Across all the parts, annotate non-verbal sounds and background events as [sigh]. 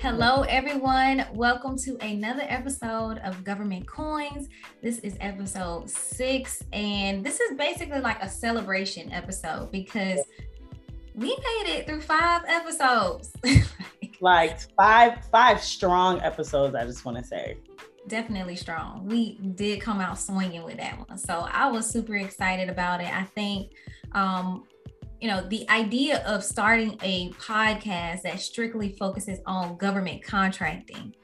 Hello, everyone. Welcome to another episode of Government Coins. This is episode six, and this is basically like a celebration episode because we made it through five episodes. [laughs] like five, five strong episodes. I just want to say definitely strong. We did come out swinging with that one. So I was super excited about it. I think um you know, the idea of starting a podcast that strictly focuses on government contracting.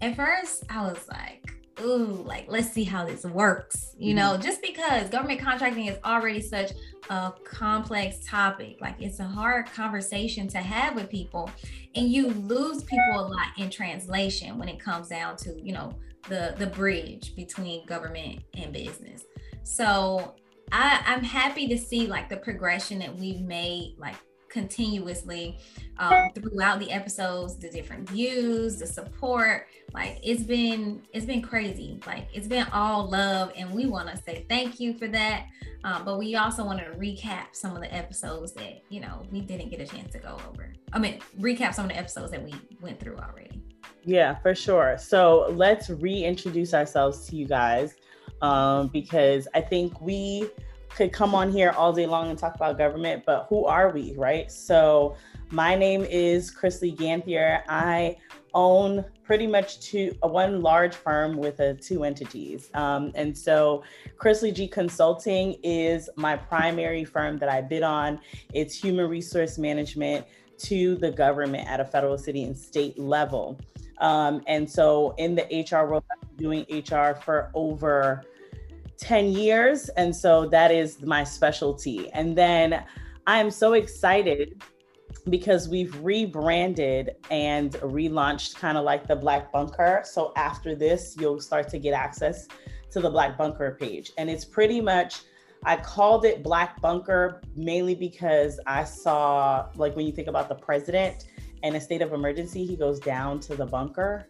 At first, I was like, ooh, like let's see how this works. You know, mm-hmm. just because government contracting is already such a complex topic, like it's a hard conversation to have with people, and you lose people a lot in translation when it comes down to, you know, the the bridge between government and business. So I, I'm happy to see like the progression that we've made like continuously um, throughout the episodes the different views the support. Like it's been it's been crazy. Like it's been all love and we want to say thank you for that. Um, but we also want to recap some of the episodes that you know we didn't get a chance to go over. I mean recap some of the episodes that we went through already. Yeah for sure. So let's reintroduce ourselves to you guys um, because I think we could come on here all day long and talk about government, but who are we, right? So, my name is Chrisley Ganthier. I own pretty much two uh, one large firm with a two entities um, and so chrisley g consulting is my primary firm that i bid on it's human resource management to the government at a federal city and state level um, and so in the hr world doing hr for over 10 years. And so that is my specialty. And then I am so excited because we've rebranded and relaunched kind of like the Black Bunker. So after this, you'll start to get access to the Black Bunker page. And it's pretty much, I called it Black Bunker mainly because I saw, like, when you think about the president in a state of emergency, he goes down to the bunker.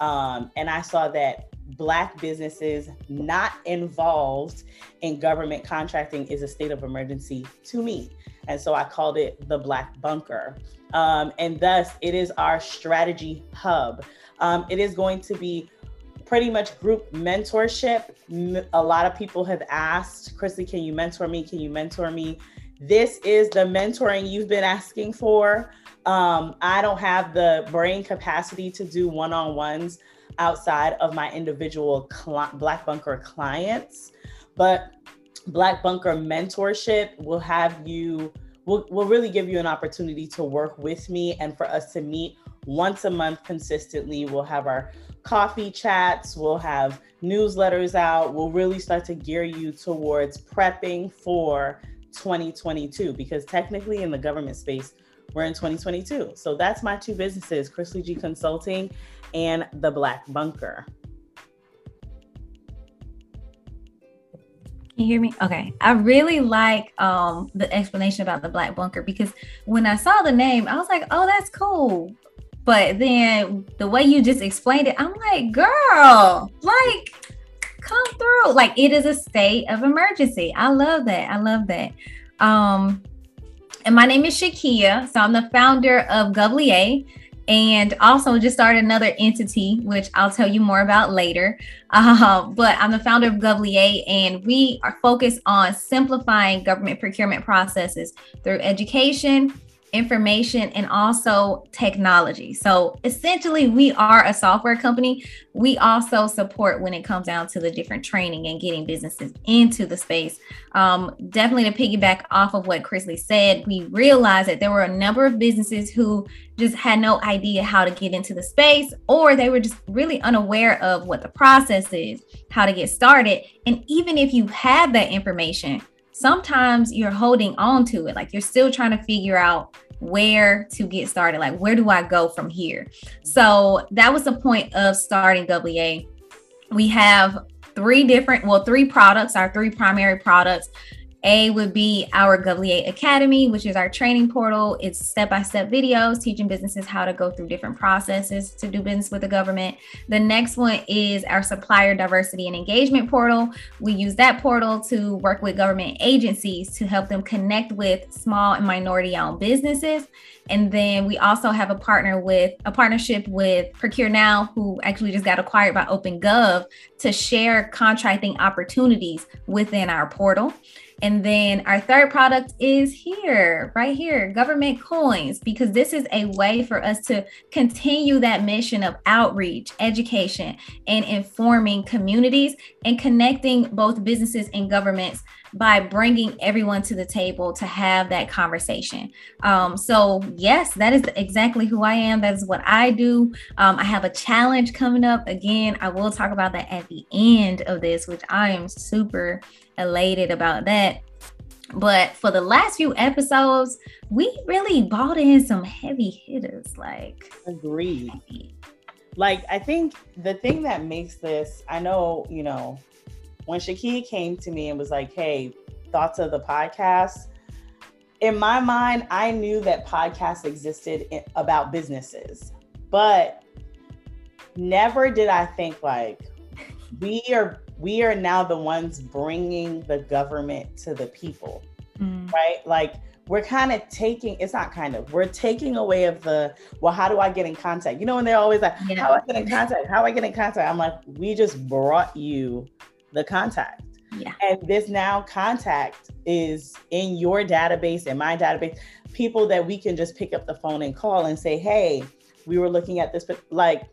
Um, and I saw that Black businesses not involved in government contracting is a state of emergency to me. And so I called it the Black Bunker. Um, and thus, it is our strategy hub. Um, it is going to be pretty much group mentorship. A lot of people have asked, Chrissy, can you mentor me? Can you mentor me? This is the mentoring you've been asking for. Um, I don't have the brain capacity to do one on ones outside of my individual cl- Black Bunker clients. But Black Bunker mentorship will have you, will, will really give you an opportunity to work with me and for us to meet once a month consistently. We'll have our coffee chats, we'll have newsletters out. We'll really start to gear you towards prepping for 2022 because technically in the government space, we're in 2022. So that's my two businesses, Chrisley G Consulting and the Black Bunker. Can you hear me? Okay. I really like um, the explanation about the Black Bunker because when I saw the name, I was like, oh, that's cool. But then the way you just explained it, I'm like, girl, like, come through. Like, it is a state of emergency. I love that. I love that. Um, and my name is Shakia. So I'm the founder of Govlier and also just started another entity, which I'll tell you more about later. Uh, but I'm the founder of Govlier, and we are focused on simplifying government procurement processes through education, information and also technology. So essentially, we are a software company. We also support when it comes down to the different training and getting businesses into the space. Um, definitely to piggyback off of what Chrisley said, we realized that there were a number of businesses who just had no idea how to get into the space, or they were just really unaware of what the process is, how to get started. And even if you have that information, sometimes you're holding on to it. Like you're still trying to figure out where to get started. Like, where do I go from here? So that was the point of starting WA. We have three different, well, three products, our three primary products. A would be our Govliate Academy, which is our training portal. It's step by step videos teaching businesses how to go through different processes to do business with the government. The next one is our supplier diversity and engagement portal. We use that portal to work with government agencies to help them connect with small and minority owned businesses. And then we also have a partner with a partnership with ProcureNow, who actually just got acquired by OpenGov to share contracting opportunities within our portal. And then our third product is here, right here, government coins, because this is a way for us to continue that mission of outreach, education, and informing communities and connecting both businesses and governments by bringing everyone to the table to have that conversation. Um, so, yes, that is exactly who I am. That is what I do. Um, I have a challenge coming up. Again, I will talk about that at the end of this, which I am super elated about that. But for the last few episodes, we really bought in some heavy hitters. Like, agreed. Heavy. Like, I think the thing that makes this, I know, you know, when Shakia came to me and was like, hey, thoughts of the podcast, in my mind, I knew that podcasts existed in, about businesses, but never did I think like we are we are now the ones bringing the government to the people, mm. right? Like we're kind of taking it's not kind of we're taking away of the well how do i get in contact you know when they're always like yeah. how i get in contact how i get in contact i'm like we just brought you the contact yeah. and this now contact is in your database in my database people that we can just pick up the phone and call and say hey we were looking at this but like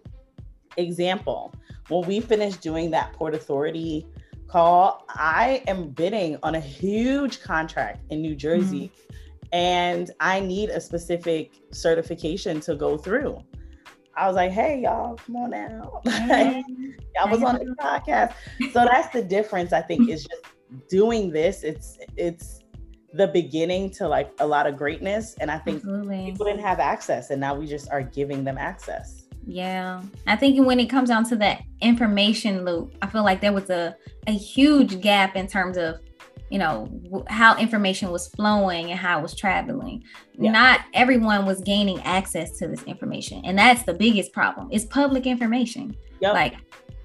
example when we finished doing that Port Authority call, I am bidding on a huge contract in New Jersey mm-hmm. and I need a specific certification to go through. I was like, hey, y'all, come on now. [laughs] Mm-hmm. y'all was on the podcast. So that's the difference, I think, is just doing this. It's, it's, the beginning to like a lot of greatness and i think Absolutely. people didn't have access and now we just are giving them access yeah. I think when it comes down to that information loop, I feel like there was a, a huge gap in terms of, you know, how information was flowing and how it was traveling. Yeah. Not everyone was gaining access to this information. And that's the biggest problem. It's public information. Yep. Like,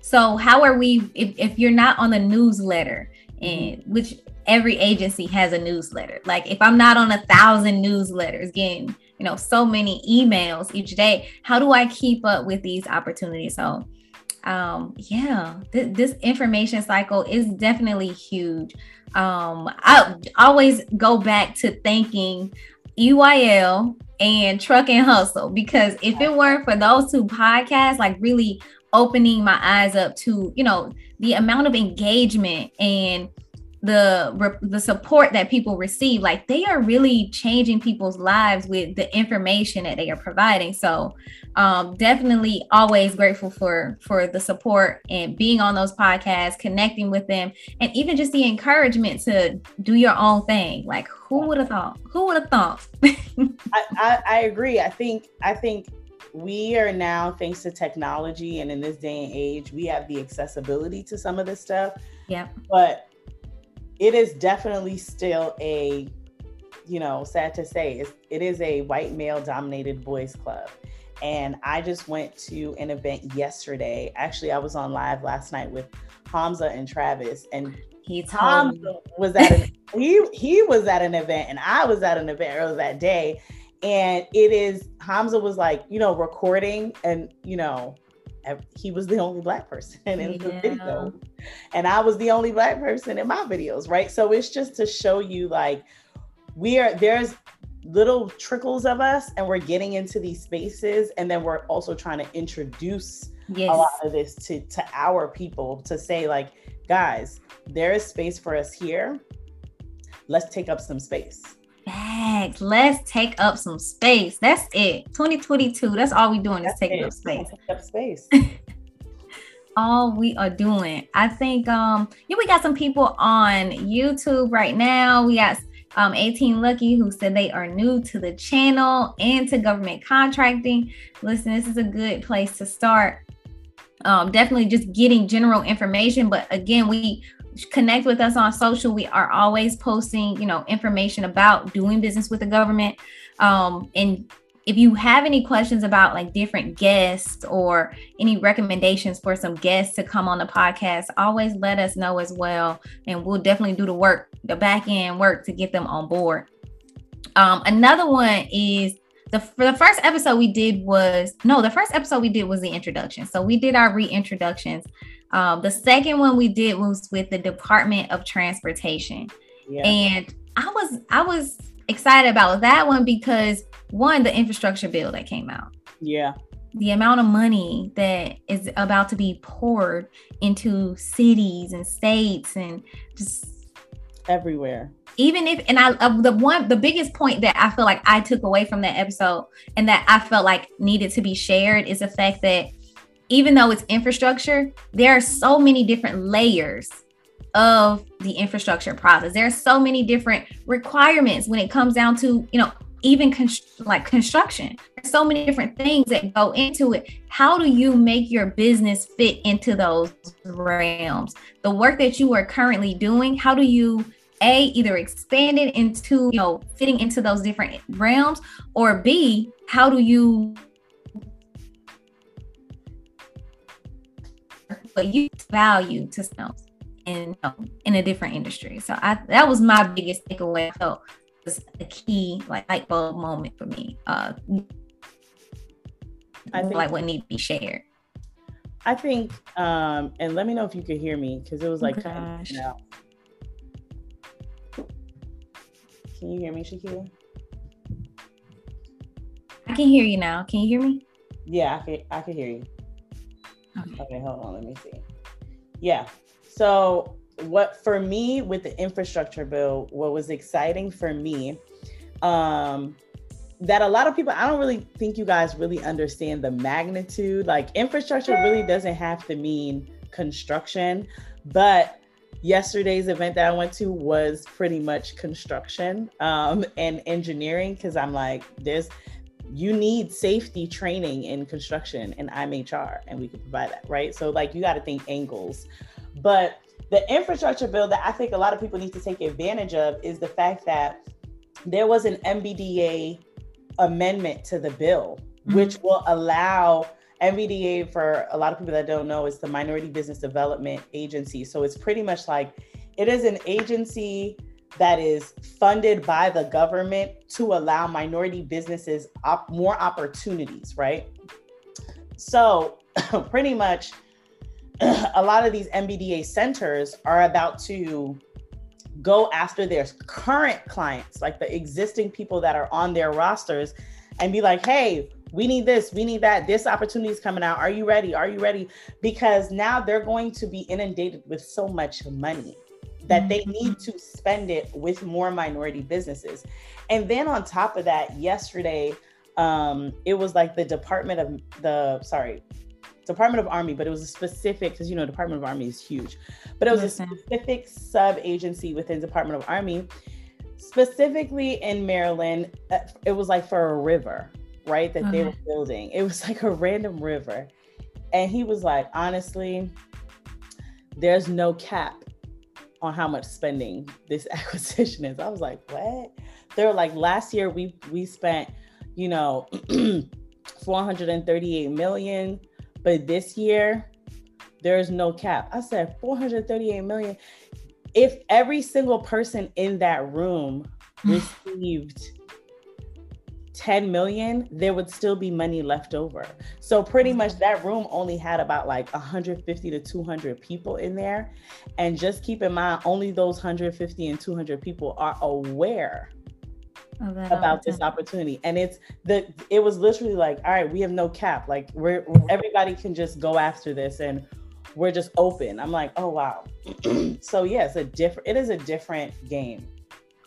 so how are we, if, if you're not on the newsletter, and mm-hmm. which every agency has a newsletter. Like if I'm not on a thousand newsletters getting you know so many emails each day how do i keep up with these opportunities so um yeah th- this information cycle is definitely huge um i always go back to thanking EYL and Truck and Hustle because if it weren't for those two podcasts, like really opening my eyes up to, you know, the amount of engagement and the the support that people receive like they are really changing people's lives with the information that they are providing. So um, definitely always grateful for for the support and being on those podcasts connecting with them and even just the encouragement to do your own thing. Like who would have thought who would have thought? [laughs] I, I, I agree. I think i think we are now thanks to technology and in this day and age we have the accessibility to some of this stuff. Yeah but it is definitely still a, you know, sad to say, it's, it is a white male dominated boys club. And I just went to an event yesterday. Actually, I was on live last night with Hamza and Travis, and he Hamza was at an, [laughs] he he was at an event, and I was at an event earlier that day. And it is Hamza was like, you know, recording, and you know, he was the only black person [laughs] in yeah. the video. And i was the only black person in my videos right? So it's just to show you like we are there's little trickles of us and we're getting into these spaces. And then we're also trying to introduce yes. a lot of this to to our people to say like guys there is space for us here. Let's take up some space Bags. Let's take up some space. That's it. 2022. That's all we're doing that's is taking it. up space. Take up space. [laughs] all we are doing. I think um yeah, we got some people on YouTube right now. We got um 18 Lucky who said they are new to the channel and to government contracting. Listen, this is a good place to start. Um, definitely just getting general information, but again, we connect with us on social. We are always posting, you know, information about doing business with the government. Um, and if you have any questions about like different guests or any recommendations for some guests to come on the podcast, always let us know as well. And we'll definitely do the work, the back end work to get them on board. Um, another one is the for the first episode we did was no, the first episode we did was the introduction. So we did our reintroductions. Um, the second one we did was with the Department of Transportation. Yeah. And I was I was excited about that one because one, the infrastructure bill that came out. Yeah. The amount of money that is about to be poured into cities and states and just everywhere. Even if, and I, uh, the one, the biggest point that I feel like I took away from that episode and that I felt like needed to be shared is the fact that even though it's infrastructure, there are so many different layers of the infrastructure process. There are so many different requirements when it comes down to, you know, even const- like construction. So many different things that go into it. How do you make your business fit into those realms? The work that you are currently doing, how do you a either expand it into you know fitting into those different realms or b how do you but you value to sales in in a different industry. So I that was my biggest takeaway. I felt was a key like light bulb moment for me. Uh, I think, like what need to be shared. I think, um, and let me know if you could hear me because it was like, oh, Can you hear me, Shakira? I can hear you now. Can you hear me? Yeah, I can. I can hear you. Okay. hold on. Let me see. Yeah. So what for me with the infrastructure bill, what was exciting for me, um, that a lot of people, I don't really think you guys really understand the magnitude. Like infrastructure really doesn't have to mean construction, but yesterday's event that I went to was pretty much construction um, and engineering because I'm like, there's you need safety training in construction and I'm HR and we can provide that, right? So like you got to think angles. But the infrastructure bill that I think a lot of people need to take advantage of is the fact that there was an MBDA amendment to the bill, mm-hmm. which will allow MBDA for a lot of people that don't know is the Minority Business Development Agency. So it's pretty much like it is an agency that is funded by the government to allow minority businesses op- more opportunities, right? So, [clears throat] pretty much, [clears throat] a lot of these MBDA centers are about to go after their current clients, like the existing people that are on their rosters, and be like, hey, we need this, we need that. This opportunity is coming out. Are you ready? Are you ready? Because now they're going to be inundated with so much money that they mm-hmm. need to spend it with more minority businesses. And then on top of that, yesterday, um, it was like the Department of the sorry, Department of Army, but it was a specific because you know Department of Army is huge, but it was Listen. a specific sub agency within Department of Army, specifically in Maryland. Uh, it was like for a river, right? That they were building. It was [laughs] like a random river, and he was like, honestly, there's no cap on how much spending this [laughs] acquisition is. I was like, what? They're like, last year we we spent, you know, [clears throat] 438 million, but this year there's no cap. I said 438 million. If every single person in that room [sighs] received 10 million, there would still be money left over. So pretty mm-hmm. much that room only had about like 150 to 200 people in there. And just keep in mind, only those 150 and 200 people are aware about this opportunity. And it's the it was literally like, all right, we have no cap. Like we're everybody can just go after this and we're just open. I'm like, oh wow. [clears throat] so yeah, it's a different it is a different game.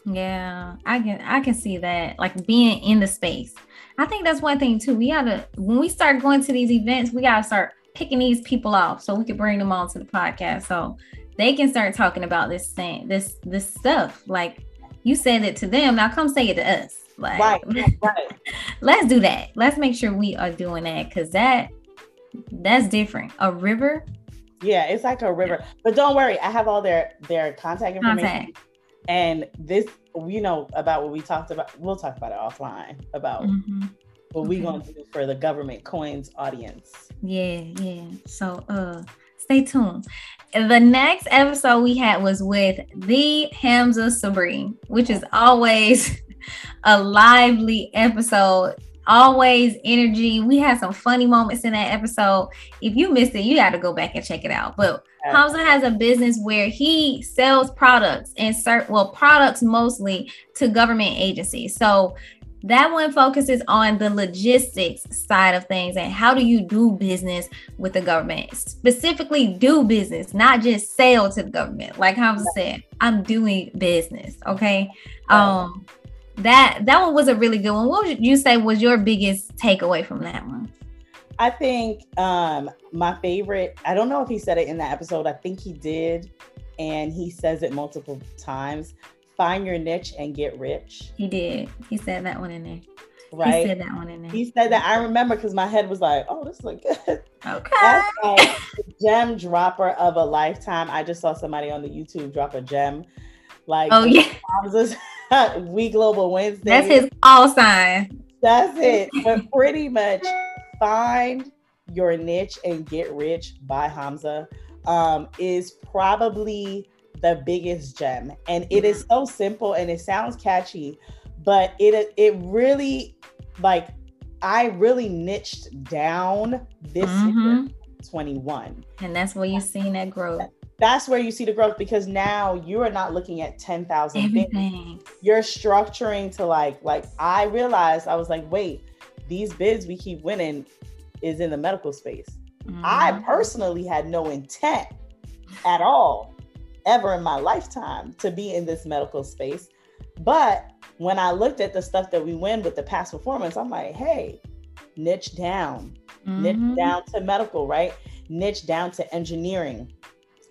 Yeah, I can I can see that. Like being in the space. I think that's one thing too. We gotta when we start going to these events, we gotta start picking these people off so we can bring them on to the podcast so they can start talking about this thing, this this stuff. Like you said it to them, now come say it to us. Like, right, right. [laughs] let's do that. Let's make sure we are doing that because that that's different. A river Yeah, it's like a river. But don't worry, I have all their their contact information. Contact. And this, you know, about what we talked about. We'll talk about it offline about mm-hmm. what okay. we gonna do for the government coins audience. Yeah, yeah. So, uh, stay tuned. The next episode we had was with the Hamza Sabrine, which is always [laughs] a lively episode always energy. We had some funny moments in that episode. If you missed it, you got to go back and check it out. But Hamza has a business where he sells products and cert well products mostly to government agencies. So that one focuses on the logistics side of things and how do you do business with the government specifically do business not just sell to the government like hamza said i'm doing business okay um that that one was a really good one. What would you say was your biggest takeaway from that one? I think um my favorite, I don't know if he said it in that episode. I think he did, and he says it multiple times. Find your niche and get rich. He did. He said that one in there. Right. He said that one in there. He said that. I remember because my head was like, oh, this look good. Okay. That's like gem dropper of a lifetime. I just saw somebody on the YouTube drop a gem. Like, oh yeah. [laughs] we Global Wednesday. That's his all sign. That's it. [laughs] But pretty much find your niche and get rich by Hamza um, is probably the biggest gem. And it is so simple and it sounds catchy, but it it really like I really niched down this mm-hmm. year, 21. And that's where you've seen that growth that's where you see the growth because now you are not looking at 10,000 Everything. You're structuring to like, like I realized I was like, wait, these bids we keep winning is in the medical space. Mm-hmm. I personally had no intent at all ever in my lifetime to be in this medical space. But when I looked at the stuff that we win with the past performance, I'm like, hey, niche down, mm-hmm. niche down to medical, right? Niche down to engineering,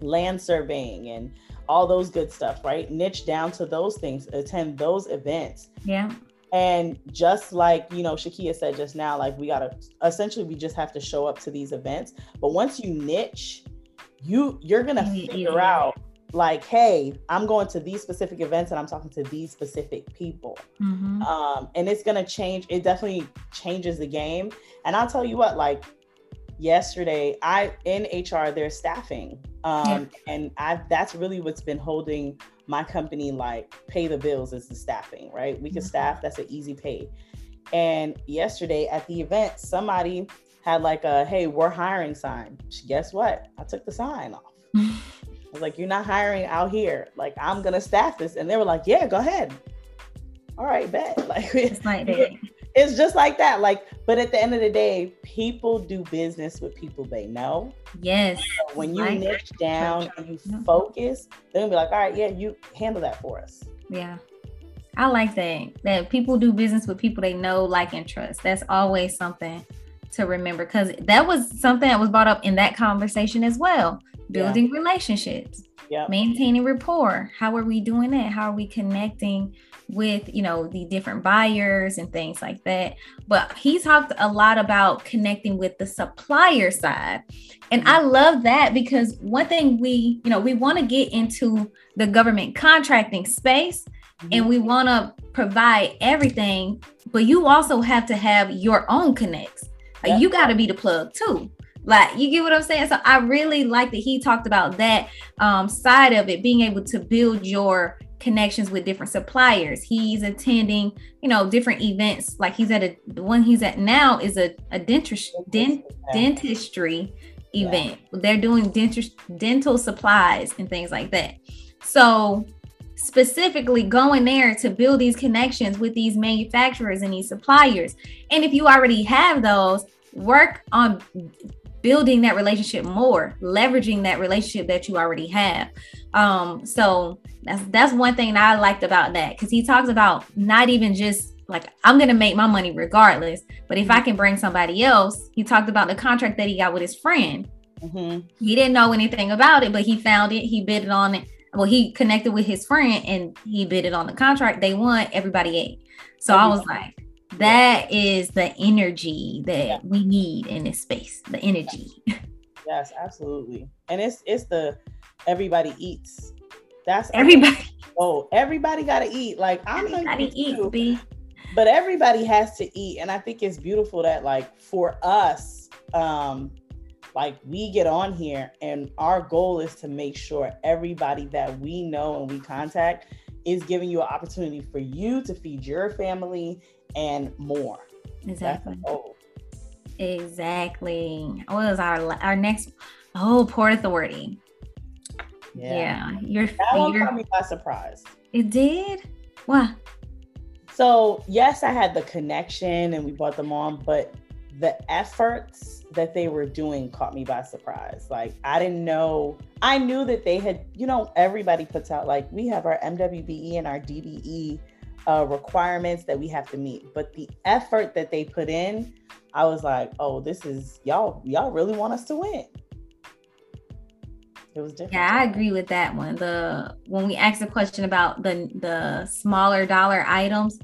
land surveying and all those good stuff, right? Niche down to those things, attend those events. Yeah. And just like, you know, Shakia said just now, like we gotta essentially we just have to show up to these events. But once you niche, you you're gonna figure out like, hey, I'm going to these specific events and I'm talking to these specific people. Mm-hmm. Um, and it's gonna change, it definitely changes the game. And I'll tell you what, like yesterday, I in HR, they're staffing um, yeah. And I that's really what's been holding my company like pay the bills is the staffing, right? We can mm-hmm. staff, that's an easy pay. And yesterday at the event, somebody had like a hey, we're hiring sign. Guess what? I took the sign off. [laughs] I was like, you're not hiring out here. Like, I'm gonna staff this. And they were like, Yeah, go ahead. All right, bet. [laughs] Like it's like it's just like that. Like, but at the end of the day, people do business with people they know. Yes. So when you niche down and you focus, they're gonna be like, all right, yeah, you handle that for us. Yeah. I like that. That people do business with people they know, like, and trust. That's always something to remember because that was something that was brought up in that conversation as well. Building yeah. relationships, yep. maintaining rapport. How are we doing that? How are we connecting with you know the different buyers and things like that. But he talked a lot about connecting with the supplier side. And i love that because one thing we you know we want to get into the government contracting space mm-hmm. and we want to provide everything but you also have to have your own connects. Like you got to be the plug too. Like you get what i'm saying? So i really like that he talked about that um, side of it being able to build your connections with different suppliers. He's attending, you know, different events. Like he's at a the one he's at now is a, a dentist, dent, dentistry event. Yeah. They're doing dentist dental supplies and things like that. So specifically going there to build these connections with these manufacturers and these suppliers. And if you already have those, work on building that relationship more, leveraging that relationship that you already have. Um, so that's that's one thing that I liked about that because he talks about not even just like I'm gonna make my money regardless, but if I can bring somebody else, he talked about the contract that he got with his friend. Mm-hmm. He didn't know anything about it, but he found it. He bid it on it. Well, he connected with his friend and he bid it on the contract. They won. Everybody ate. So I was like, that is the energy that yeah. we need in this space. The energy. Yes, absolutely. And it's it's the everybody eats. That's everybody. [laughs] Oh, everybody gotta eat. Like I'm everybody eat, B. But everybody has to eat. And I think it's beautiful that like for us, um, like we get on here and our goal is to make sure everybody that we know and we contact is giving you an opportunity for you to feed your family and more. Exactly. Exactly. What was our our next? Oh, Port Authority. Yeah, yeah. you're. That one caught me by surprise. It did. Why? So yes, I had the connection and we brought them on, but the efforts that they were doing caught me by surprise. Like I didn't know. I knew that they had. You know, everybody puts out like we have our MWBE and our DBE uh, requirements that we have to meet, but the effort that they put in I was like, oh, this is y'all, y'all really want us to win. It was different. Yeah, I agree with that one. The when we asked the question about the the smaller dollar items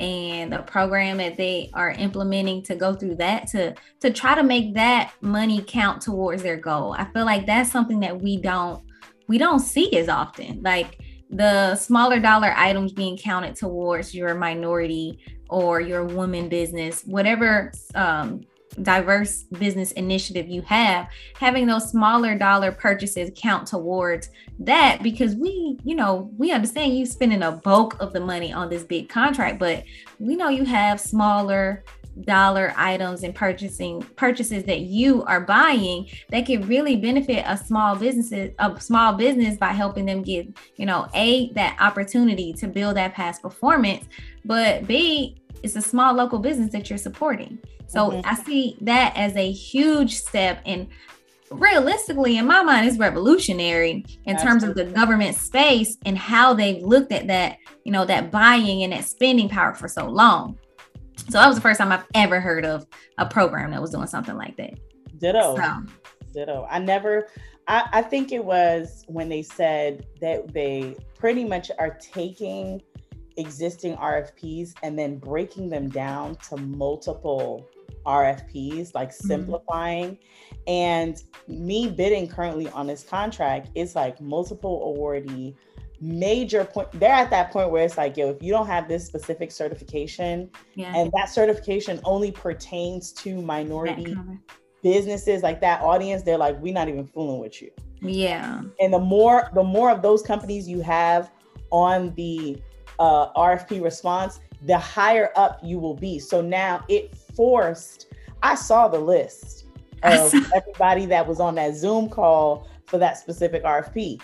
and the program that they are implementing to go through that to to try to make that money count towards their goal. I feel like that's something that we don't we don't see as often. Like the smaller dollar items being counted towards your minority or your woman business, whatever um, diverse business initiative you have, having those smaller dollar purchases count towards that because we, you know, we understand you spending a bulk of the money on this big contract, but we know you have smaller dollar items and purchasing purchases that you are buying that can really benefit a small businesses a small business by helping them get you know a that opportunity to build that past performance but b it's a small local business that you're supporting so mm-hmm. i see that as a huge step and realistically in my mind is revolutionary in Absolutely. terms of the government space and how they've looked at that you know that buying and that spending power for so long so that was the first time I've ever heard of a program that was doing something like that. Ditto. So. Ditto. I never, I, I think it was when they said that they pretty much are taking existing RFPs and then breaking them down to multiple RFPs, like mm-hmm. simplifying. And me bidding currently on this contract is like multiple awardee major point they're at that point where it's like yo if you don't have this specific certification yeah. and that certification only pertains to minority businesses like that audience they're like we're not even fooling with you. Yeah. And the more the more of those companies you have on the uh, rfp response the higher up you will be. So now it forced i saw the list of everybody that was on that zoom call for that specific rfp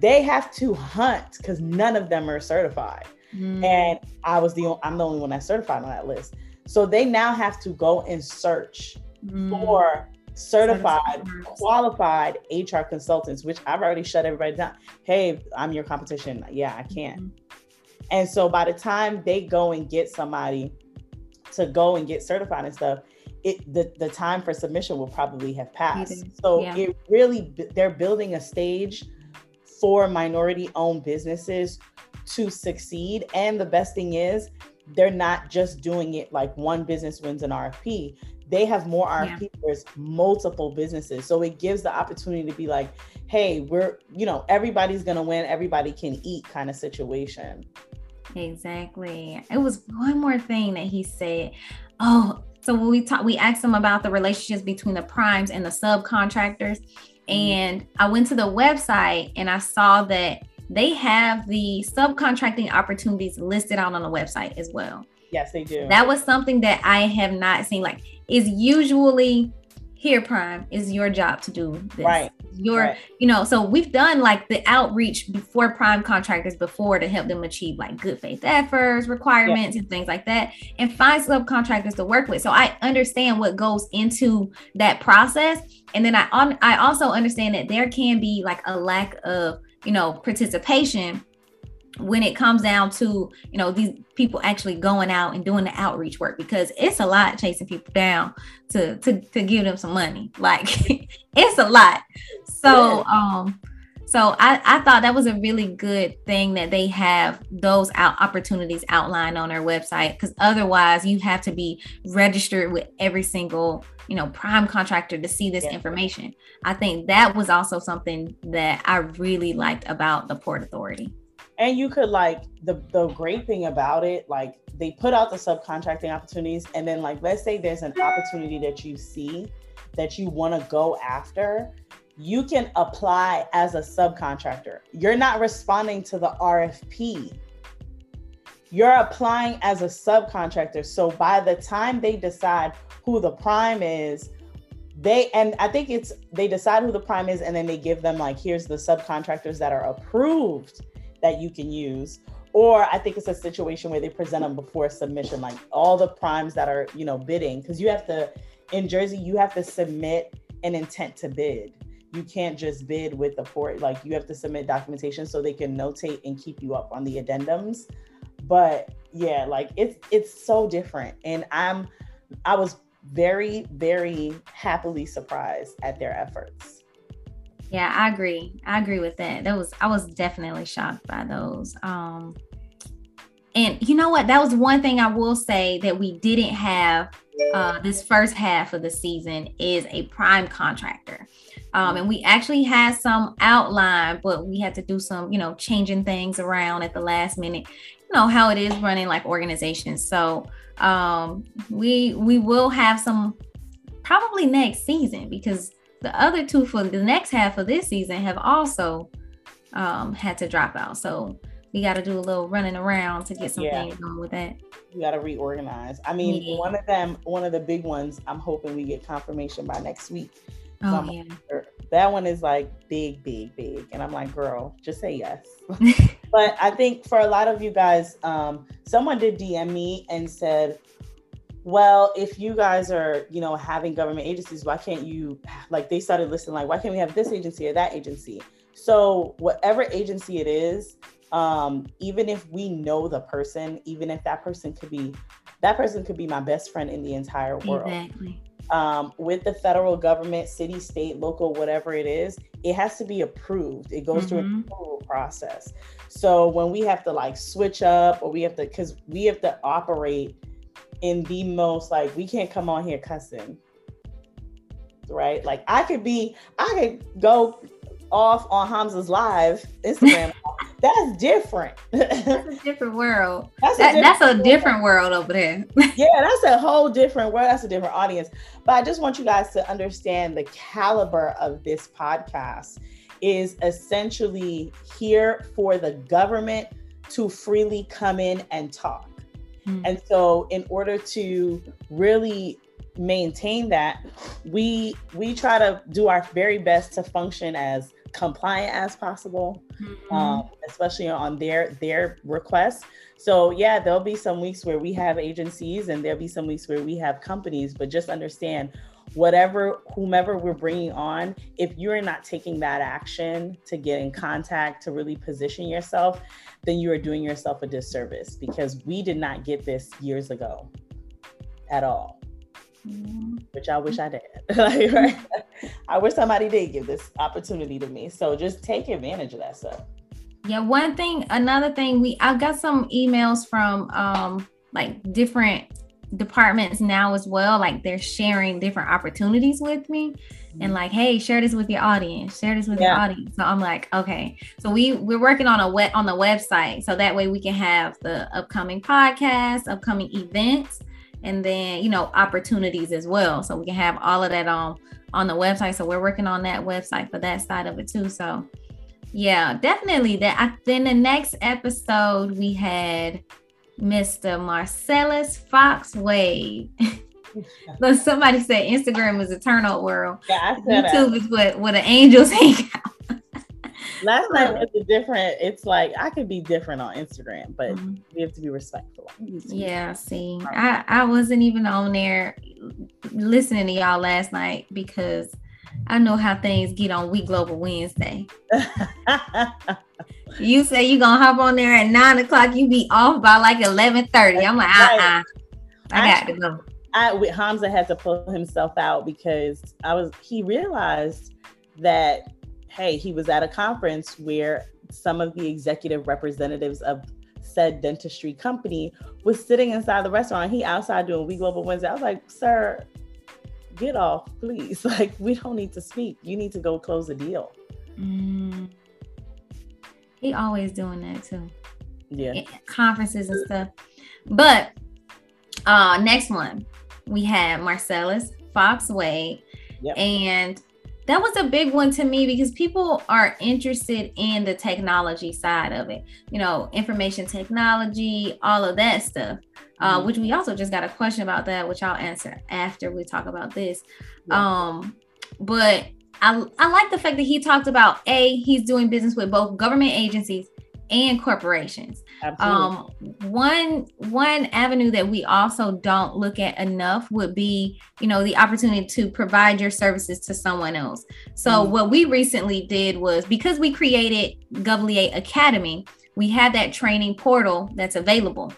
they have to hunt because none of them are certified. Mm. And I was the I'm the only one that's certified on that list. So they now have to go and search mm. for certified, qualified HR consultants, which I've already shut everybody down. Hey, I'm your competition. Yeah, I can't. Mm. And so by the time they go and get somebody to go and get certified and stuff, it the, the time for submission will probably have passed. So yeah. it really they're building a stage for minority owned businesses to succeed. And the best thing is, they're not just doing it like one business wins an RFP. They have more RFP. Yeah. There's multiple businesses. So it gives the opportunity to be like, hey, we're, you know, everybody's going to win, everybody can eat kind of situation. Exactly. It was one more thing that he said. Oh, so when we talked, we asked him about the relationships between the primes and the subcontractors. Mm-hmm. And I went to the website and I saw that they have the subcontracting opportunities listed out on the website as well. Yes, they do. That was something that I have not seen. Like, is usually here prime is your job to do this right your right. you know so we've done like the outreach before prime contractors before to help them achieve like good faith efforts requirements yeah. and things like that and find subcontractors to work with so i understand what goes into that process and then i i also understand that there can be like a lack of you know participation when it comes down to you know these people actually going out and doing the outreach work because it's a lot chasing people down to to, to give them some money [laughs] like it's a lot so um So I, I thought that was a really good thing that they have those out opportunities outlined on their website because otherwise you have to be registered with every single you know prime contractor to see this yeah. information. I think that was also something that I really liked about the Port Authority. And you could like the the great thing about it, like they put out the subcontracting opportunities, and then like let's say there's an opportunity that you see that you want to go after you can apply as a subcontractor. You're not responding to the RFP. You're applying as a subcontractor. So by the time they decide who the prime is, they and I think it's they decide who the prime is and then they give them like here's the subcontractors that are approved that you can use. Or I think it's a situation where they present them before submission like all the primes that are, you know, bidding. Because you have to in Jersey you have to submit an intent to bid. You can't just bid with the port like you have to submit documentation so they can notate and keep you up on the addendums. But yeah like it's it's so different. And i'm i was very very happily surprised at their efforts yeah i agree i agree with that that was i was definitely shocked by those um and you know what that was one thing i will say that we didn't have uh, this first half of the season is a prime contractor um, and we actually had some outline, but we had to do some, you know, changing things around at the last minute. You know how it is running like organizations. So um, we we will have some probably next season because the other two for the next half of this season have also um, had to drop out. So we got to do a little running around to get some yeah. things going with that. We got to reorganize. I mean, yeah. one of them, one of the big ones, I'm hoping we get confirmation by next week Oh, yeah. That one is like big, big, big. And I'm like, girl, just say yes. [laughs] but I think for a lot of you guys, um, someone did DM me and said, well, if you guys are, you know, having government agencies, why can't you like they started listening like, why can't we have this agency or that agency? So whatever agency it is, um, even if we know the person, even if that person could be that person could be my best friend in the entire world. Exactly um, with the federal government, city, state, local, whatever it is, it has to be approved. It goes mm-hmm. through a mm-hmm. approval process. So when we have to like switch up or we have to, because we have to operate in the most like, we can't come on here cussing. Right? Like I could be, I could go off on Hamza's live Instagram. [laughs] that's different. [laughs] that's a different world. That's, that, different that's a different world over there. [laughs] yeah, that's a whole different world. That's a different audience. But I just want you guys to understand the caliber of this podcast is essentially here for the government to freely come in and talk. Mm. And so in order to really maintain that, we we try to do our very best to function as compliant as possible, mm-hmm. um, especially on their their requests. So yeah, there'll be some weeks where we have agencies, and there'll be some weeks where we have companies. But just understand, whatever whomever we're bringing on, if you're not taking that action to get in contact to really position yourself, then you are doing yourself a disservice because we did not get this years ago at all. Mm-hmm. Which I wish I did. [laughs] like, right? I wish somebody did give this opportunity to me. So just take advantage of that stuff. Yeah, one thing, another thing, we I got some emails from um like different departments now as well. Like they're sharing different opportunities with me and mm-hmm. like, hey, share this with your audience, share this with yeah. your audience. So I'm like, okay. So we we're working on a wet on the website so that way we can have the upcoming podcasts, upcoming events, and then you know opportunities as well. So we can have all of that on on the website. So we're working on that website for that side of it too. So yeah, definitely that. I, then the next episode we had Mr. Marcellus Fox Wade. [laughs] so somebody said Instagram is a turnout world. Yeah, YouTube that. is what what the angels hang out. Last night was a different. It's like I could be different on Instagram, but mm-hmm. we have to be respectful. Yeah, see, I I wasn't even on there listening to y'all last night because I know how things get on We Global Wednesday. [laughs] you say you gonna hop on there at nine o'clock, you be off by like eleven thirty. I'm like, uh uh-uh. uh I got to go. I with Hamza had to pull himself out because I was he realized that hey, he was at a conference where some of the executive representatives of said dentistry company was sitting inside the restaurant. He outside doing We Global Wednesday. I was like, sir, get off, please. [laughs] Like, we don't need to speak. You need to go close the deal. Mm. He always doing that too. Yeah. Conferences and stuff. But uh next one, we had Marcellus Fox Wade. Yep. And that was a big one to me because people are interested in the technology side of it you know information technology all of that stuff uh, mm-hmm. which we also just got a question about that which i'll answer after we talk about this yeah. um but I, I like the fact that he talked about a he's doing business with both government agencies and corporations. Um, one one avenue that we also don't look at enough would be, you know, the opportunity to provide your services to someone else. So mm what we recently did was because we created Govliate Academy, we had that training portal that's available.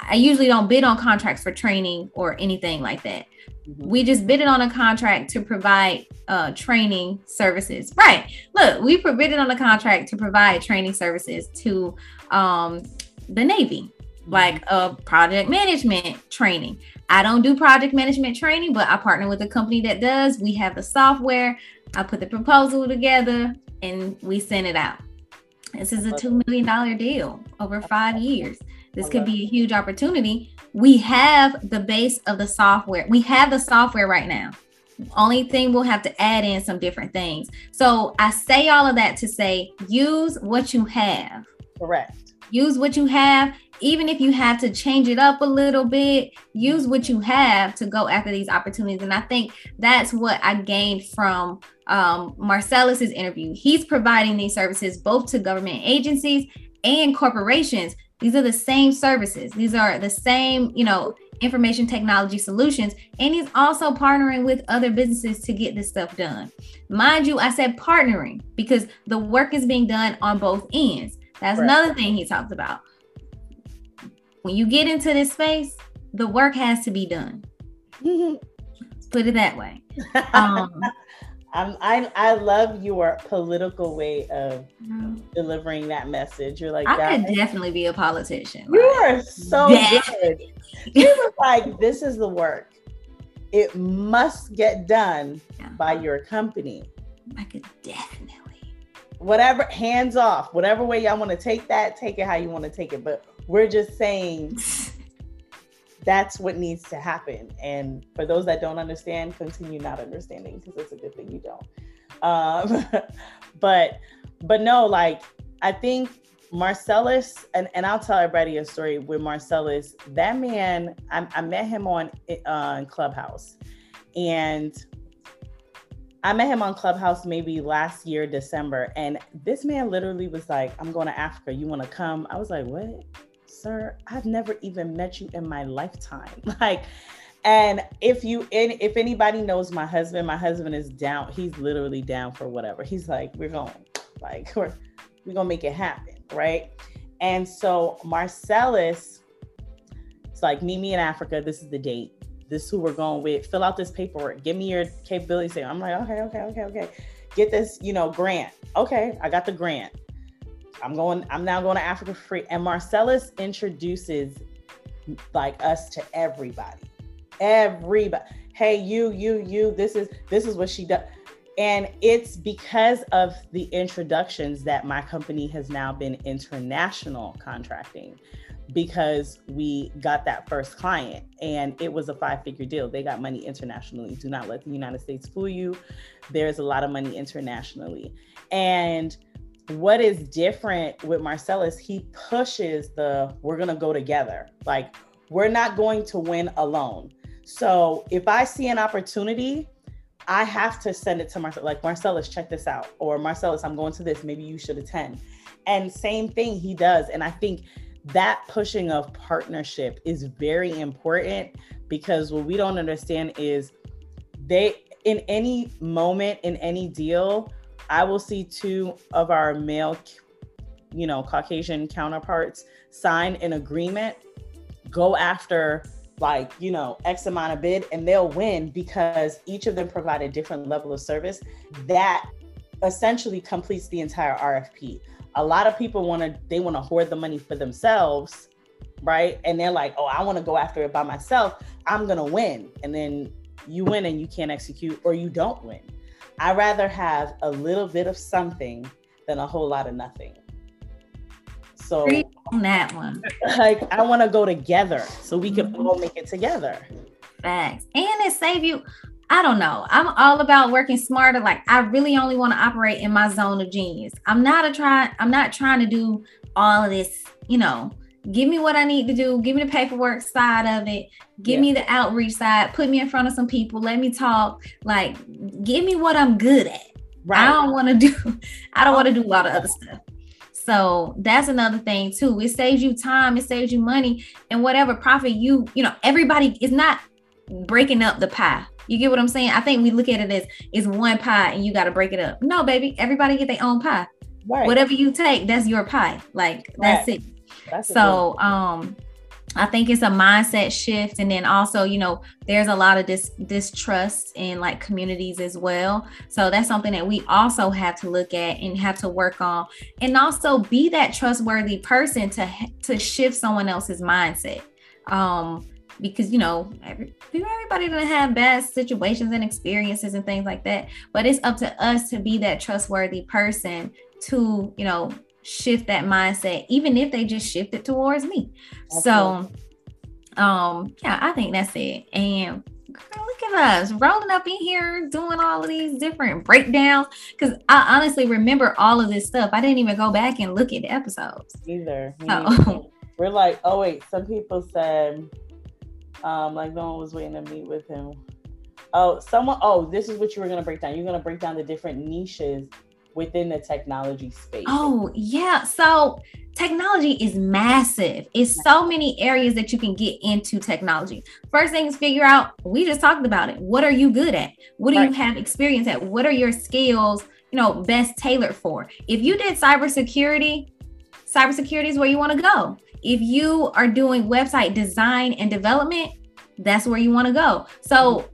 I usually don't bid on contracts for training or anything like that. Mm-hmm. We just bid it on a contract to provide uh, training services. Right. Look, we bidded on a contract to provide training services to um, the Navy, mm-hmm. like a uh, project management training. I don't do project management training, but I partner with a company that does. We have the software. I put the proposal together and we send it out. This is a $2 million deal over five years. This could be a huge opportunity we have the base of the software. We have the software right now. Only thing we'll have to add in some different things. So I say all of that to say use what you have. Correct. Use what you have. Even if you have to change it up a little bit, use what you have to go after these opportunities. And I think that's what I gained from um, Marcellus's interview. He's providing these services both to government agencies and corporations these are the same services. These are the same, you know, information technology solutions. And he's also partnering with other businesses to get this stuff done. Mind you, I said partnering because the work is being done on both ends. That's right. another thing he talks about. When you get into this space, the work has to be done. [laughs] Put it that way. [laughs] Um, I'm, I I love your political way of mm-hmm. delivering that message. You're like, I could definitely be a politician. You are so good. You were [laughs] like, this is the work. It must get done yeah. by your company. I could definitely. Whatever, hands off. Whatever way y'all want to take that, take it how you want to take it. But we're just saying [laughs] that's what needs to happen. And for those that don't understand, continue not understanding because it's a good thing you don't. Um, [laughs] but but no, like I think Marcellus, and, and I'll tell everybody a story with Marcellus. That man, I, I met him on uh, Clubhouse, and I met him on Clubhouse maybe last year, December, and this man literally was like, "I'm going to Africa. You want to come?" I was like, "What?" Sir, I've never even met you in my lifetime. [laughs] Like, and if you and if anybody knows my husband, my husband is down. He's literally down for whatever. He's like, we're going, like, we're we're gonna make it happen, right? And so Marcellus, it's like, meet me in Africa. This is the date. This is who we're going with. Fill out this paperwork. Give me your capability. Say, I'm like, okay, okay, okay, okay. Get this, you know, grant. Okay, I got the grant. I'm going, I'm now going to Africa free. And Marcellus introduces like us to everybody. Everybody. Hey, you, you, you, this is this is what she does. And it's because of the introductions that my company has now been international contracting because we got that first client and it was a five figure deal. They got money internationally. Do not let the United States fool you. There's a lot of money internationally. And what is different with Marcellus, he pushes the we're going to go together. Like, we're not going to win alone. So if I see an opportunity, I have to send it to Marcellus, like, Marcellus, check this out. Or Marcellus, I'm going to this. Maybe you should attend. And same thing he does. And I think that pushing of partnership is very important because what we don't understand is they, in any moment, in any deal, I will see two of our male, you know, Caucasian counterparts sign an agreement, go after like, you know, X amount of bid, and they'll win because each of them provide a different level of service that essentially completes the entire RFP. A lot of people want to they want to hoard the money for themselves, right? And they're like, "Oh, I want to go after it by myself. I'm going to win." And then you win and you can't execute or you don't win. I rather have a little bit of something than a whole lot of nothing. So on that one. Like I want to go together so we can mm-hmm. all make it together. Facts. And it save you I don't know. I'm all about working smarter. Like I really only want to operate in my zone of genius. I'm not a try. I'm not trying to do all of this. You know, give me what I need to do. Give me the paperwork side of it. Give yeah. me the outreach side. Put me in front of some people. Let me talk. Like, give me what I'm good at. Right. I don't want to [laughs] do. I don't want to do a lot of other stuff. So that's another thing too. It saves you time. It saves you money, and whatever profit you. You know, everybody is not breaking up the pie you get what I'm saying? I think we look at it as it's one pie and you got to break it up. No, baby, everybody get their own pie. Right. Whatever you take, that's your pie. Like that's it. That's so um I think it's a mindset shift. And then also, you know, there's a lot of this distrust in like communities as well. So that's something that we also have to look at and have to work on. And also be that trustworthy person to to shift someone else's mindset. Um, because you know every, everybody doesn't have bad situations and experiences and things like that but it's up to us to be that trustworthy person to you know shift that mindset even if they just shift it towards me okay. so um yeah i think that's it and girl, look at us rolling up in here doing all of these different breakdowns because i honestly remember all of this stuff i didn't even go back and look at the episodes either so, [laughs] we're like oh wait some people said um, like no one was waiting to meet with him. Oh, someone. Oh, this is what you were gonna break down. You're gonna break down the different niches within the technology space. Oh yeah. So technology is massive. It's so many areas that you can get into technology. First thing is figure out. We just talked about it. What are you good at? What do right. you have experience at? What are your skills? You know, best tailored for. If you did cybersecurity, cybersecurity is where you want to go. If you are doing website design and development, that's where you want to go. So,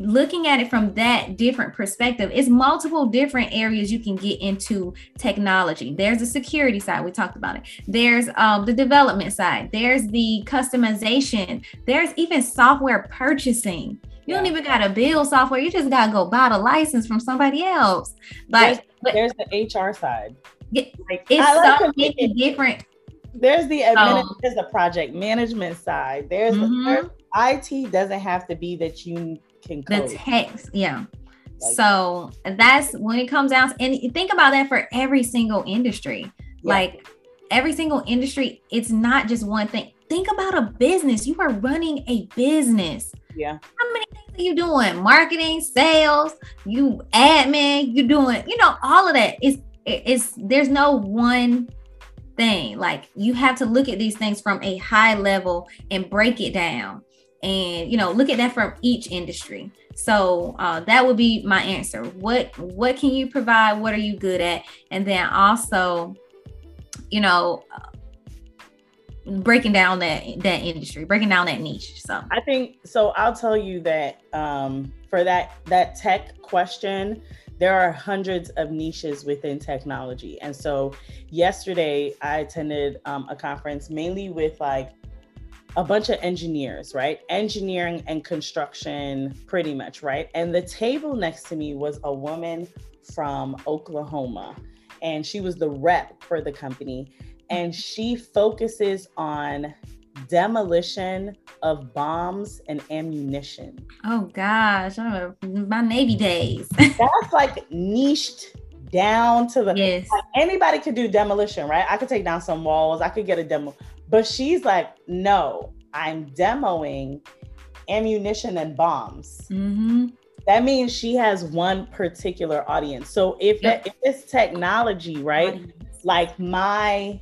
looking at it from that different perspective, it's multiple different areas you can get into technology. There's the security side, we talked about it. There's um, the development side, there's the customization, there's even software purchasing. You don't even got to build software. You just got to go buy the license from somebody else. Like, there's, there's the HR side. It, it's like so many different there's the admin, oh. there's the project management side. There's, mm-hmm. the, IT doesn't have to be that you can code. The text, yeah. Like, so that's when it comes down, and think about that for every single industry. Yeah. Like every single industry, it's not just one thing. Think about a business. You are running a business. Yeah. How many things are you doing? Marketing, sales, you admin, you doing, you know, all of that. It's it's there's no one thing. Like you have to look at these things from a high level and break it down and you know look at that from each industry. So uh, that would be my answer. What what can you provide? What are you good at? And then also you know breaking down that that industry breaking down that niche so. I think so i'll tell you that um, for that that tech question there are hundreds of niches within technology. And so yesterday I attended um, a conference mainly with like a bunch of engineers, right? Engineering and construction, pretty much, right? And the table next to me was a woman from Oklahoma, and she was the rep for the company. And she focuses on demolition of bombs and ammunition. Oh gosh, my Navy days. [laughs] That's like niched down to the yes. Like anybody could do demolition, right? I could take down some walls, I could get a demo. But she's like, no, I'm demoing ammunition and bombs. Mm-hmm. That means she has one particular audience. So if, yep. that, if it's technology, right? Like my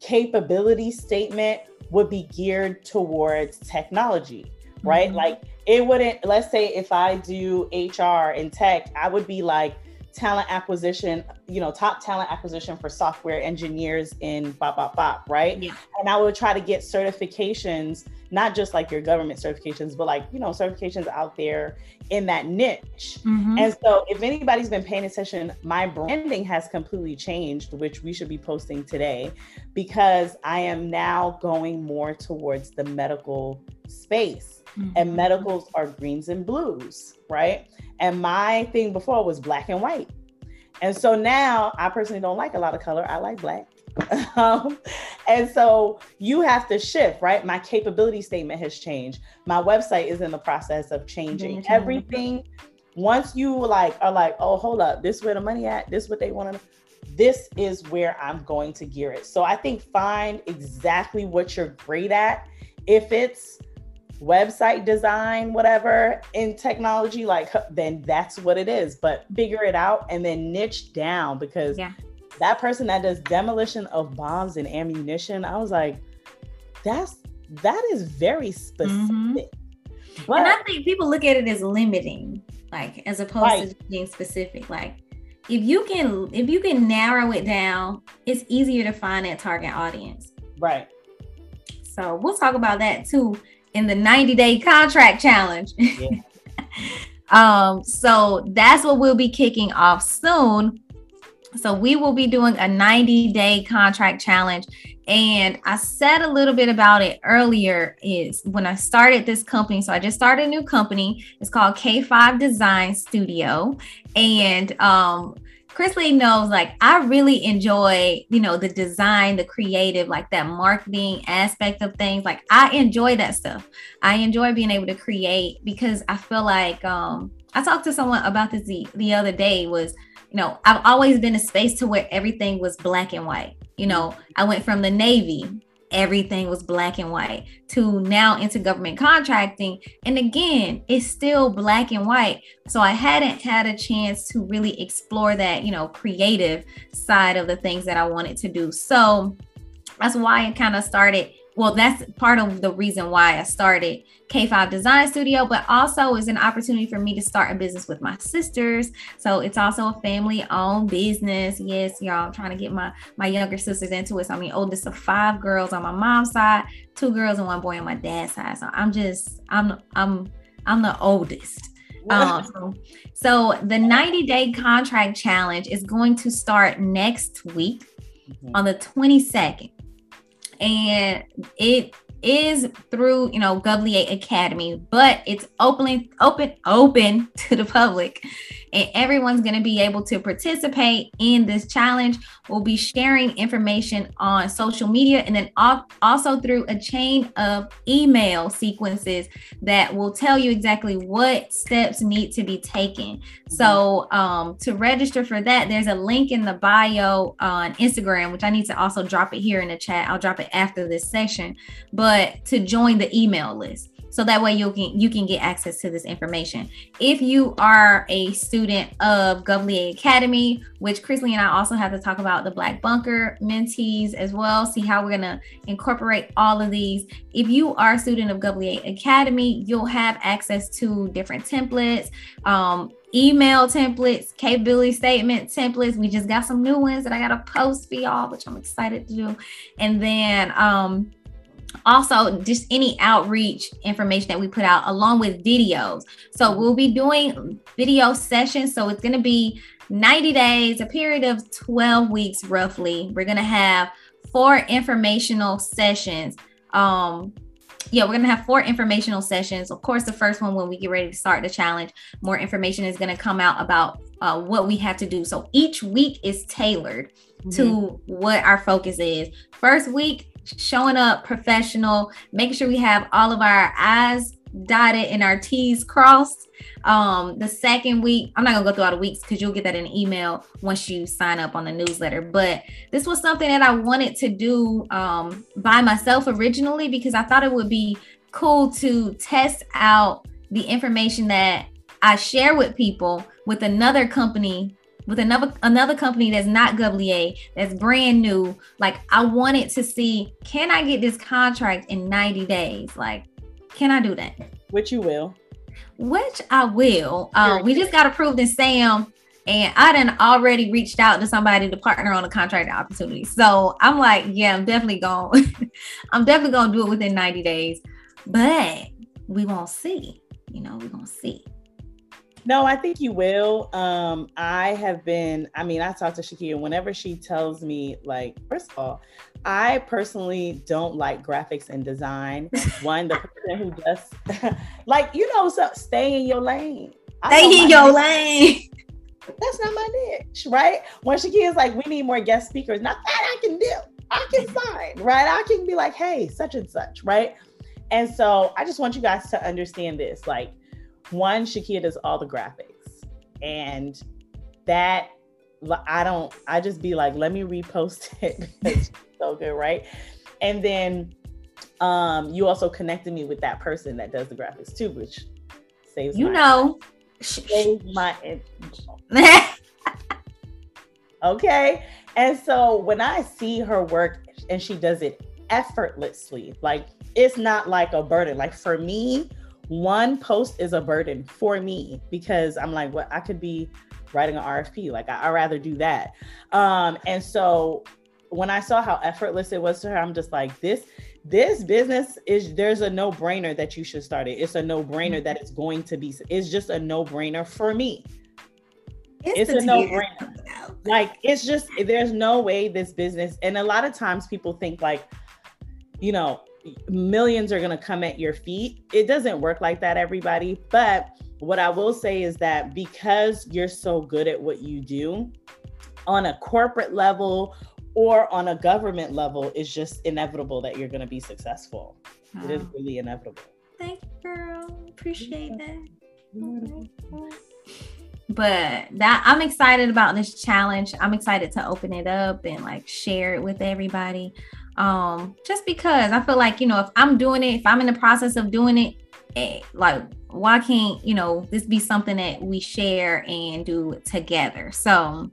capability statement would be geared towards technology, right? Mm-hmm. Like it wouldn't, let's say if I do HR and tech, I would be like, talent acquisition, you know, top talent acquisition for software engineers in bop bop bop, right? Yeah. And I would try to get certifications, not just like your government certifications, but like, you know, certifications out there in that niche. Mm-hmm. And so if anybody's been paying attention, my branding has completely changed, which we should be posting today, because I am now going more towards the medical space. Mm-hmm. And medicals are greens and blues, right? And my thing before was black and white. And so now I personally don't like a lot of color. I like black. [laughs] um, and so you have to shift, right? My capability statement has changed. My website is in the process of changing. Everything, once you like are like, oh, hold up, this where the money at, this what they want to this is where I'm going to gear it. So I think find exactly what you're great at. If it's website design, whatever in technology, like then that's what it is. But figure it out and then niche down because yeah. that person that does demolition of bombs and ammunition, I was like, that's that is very specific. Mm-hmm. But, and I think people look at it as limiting, like as opposed right. to being specific. Like if you can if you can narrow it down, it's easier to find that target audience. Right. So we'll talk about that too in the 90 day contract challenge. [laughs] Yeah. um, so that's what we'll be kicking off soon. So we will be doing a 90 day contract challenge. And I said a little bit about it earlier is when I started this company. So I just started a new company. It's called K5 Design Studio. And um, Chrisley knows like I really enjoy, you know, the design, the creative, like that marketing aspect of things. Like I enjoy that stuff. I enjoy being able to create because I feel like um I talked to someone about this the, the other day was, you know, I've always been a space to where everything was black and white. You know, I went from the Navy everything was black and white to now into government contracting. And again it's still black and white. So i hadn't had a chance to really explore that you know creative side of the things that i wanted to do. So that's why i kind of started well, that's part of the reason why I started K5 Design Studio, but also is an opportunity for me to start a business with my sisters. So it's also a family owned business. Yes, y'all, I'm trying to get my my younger sisters into it. So I'm the oldest of five girls on my mom's side, two girls and one boy on my dad's side. So I'm just I'm I'm I'm the oldest. Um, so the 90 day contract challenge is going to start next week mm-hmm. on the 22nd and it is through you know Govlier Academy, but it's openly open open to the public and everyone's going to be able to participate in this challenge. We'll be sharing information on social media and then also through a chain of email sequences that will tell you exactly what steps need to be taken. So, um, to register for that, there's a link in the bio on Instagram, which I need to also drop it here in the chat. I'll drop it after this session, but to join the email list so that way you can you can get access to this information. If you are a student of Govlier Academy, which Chrisley and I also have to talk about the Black Bunker mentees as well, see how we're gonna incorporate all of these. If you are a student of Govlier Academy, you'll have access to different templates, um, email templates, capability statement templates. We just got some new ones that I gotta post for y'all, which I'm excited to do. And then um also just any outreach information that we put out along with videos so we'll be doing video sessions so it's going to be 90 days a period of 12 weeks roughly we're going to have four informational sessions um yeah, we're gonna have four informational sessions. Of course, the first one when we get ready to start the challenge, more information is gonna come out about uh, what we have to do. So each week is tailored mm-hmm. to what our focus is. First week, showing up professional, making sure we have all of our I's dotted and our T's crossed. Um, the second week, I'm not gonna go through all the weeks because you'll get that in email once you sign up on the newsletter. But this was something that I wanted to do um, by myself originally because I thought it would be cool to test out the information that I share with people with another company with another another company that's not Govlier, that's brand new. Like I wanted to see, can I get this contract in 90 days? Like, can I do that? Which you will. Which I will. Um, we just got approved in SAM and I done already reached out to somebody to partner on a contract opportunity. So I'm like, yeah, I'm definitely going, [laughs] I'm definitely gonna do it within 90 days. But we won't see. You know, we're gonna see. No, I think you will. Um, I have been, I mean, I talk to Shakia whenever she tells me, like, first of all, I personally don't like graphics and design. [laughs] One, the person who just [laughs] like, you know, so stay in your lane. Stay in your lane. That's not my niche, right? When Shakia is like, we need more guest speakers. Not that I can do. I can find, right? I can be like, hey, such and such, right? And so I just want you guys to understand this. Like, one, Shakia does all the graphics. And that I don't, I just be like, let me repost [laughs] it because so good, right? And then um, you also connected me with that person that does the graphics too, which saves you know [laughs] saves my [laughs] okay. And so when I see her work and she does it effortlessly, like it's not like a burden. Like for me, one post is a burden for me because I'm like, what well, I could be writing an RFP. Like I, would rather do that. Um, and so when I saw how effortless it was to her, I'm just like, this, this business is there's a no-brainer that you should start it. It's a no-brainer that it's going to be, it's just a no-brainer for me. It's, it's a no-brainer. Like it's just there's no way this business, and a lot of times people think like, you know, millions are gonna come at your feet. It doesn't work like that, everybody. But what I will say is that because you're so good at what you do on a corporate level or on a government level, it's just inevitable that you're going to be successful. It is really inevitable. Thank you, girl. Appreciate that. But that I'm excited about this challenge. I'm excited to open it up and like share it with everybody. Um, just because I feel like, you know, if I'm doing it, if I'm in the process of doing it, eh, like why can't you know this be something that we share and do together? So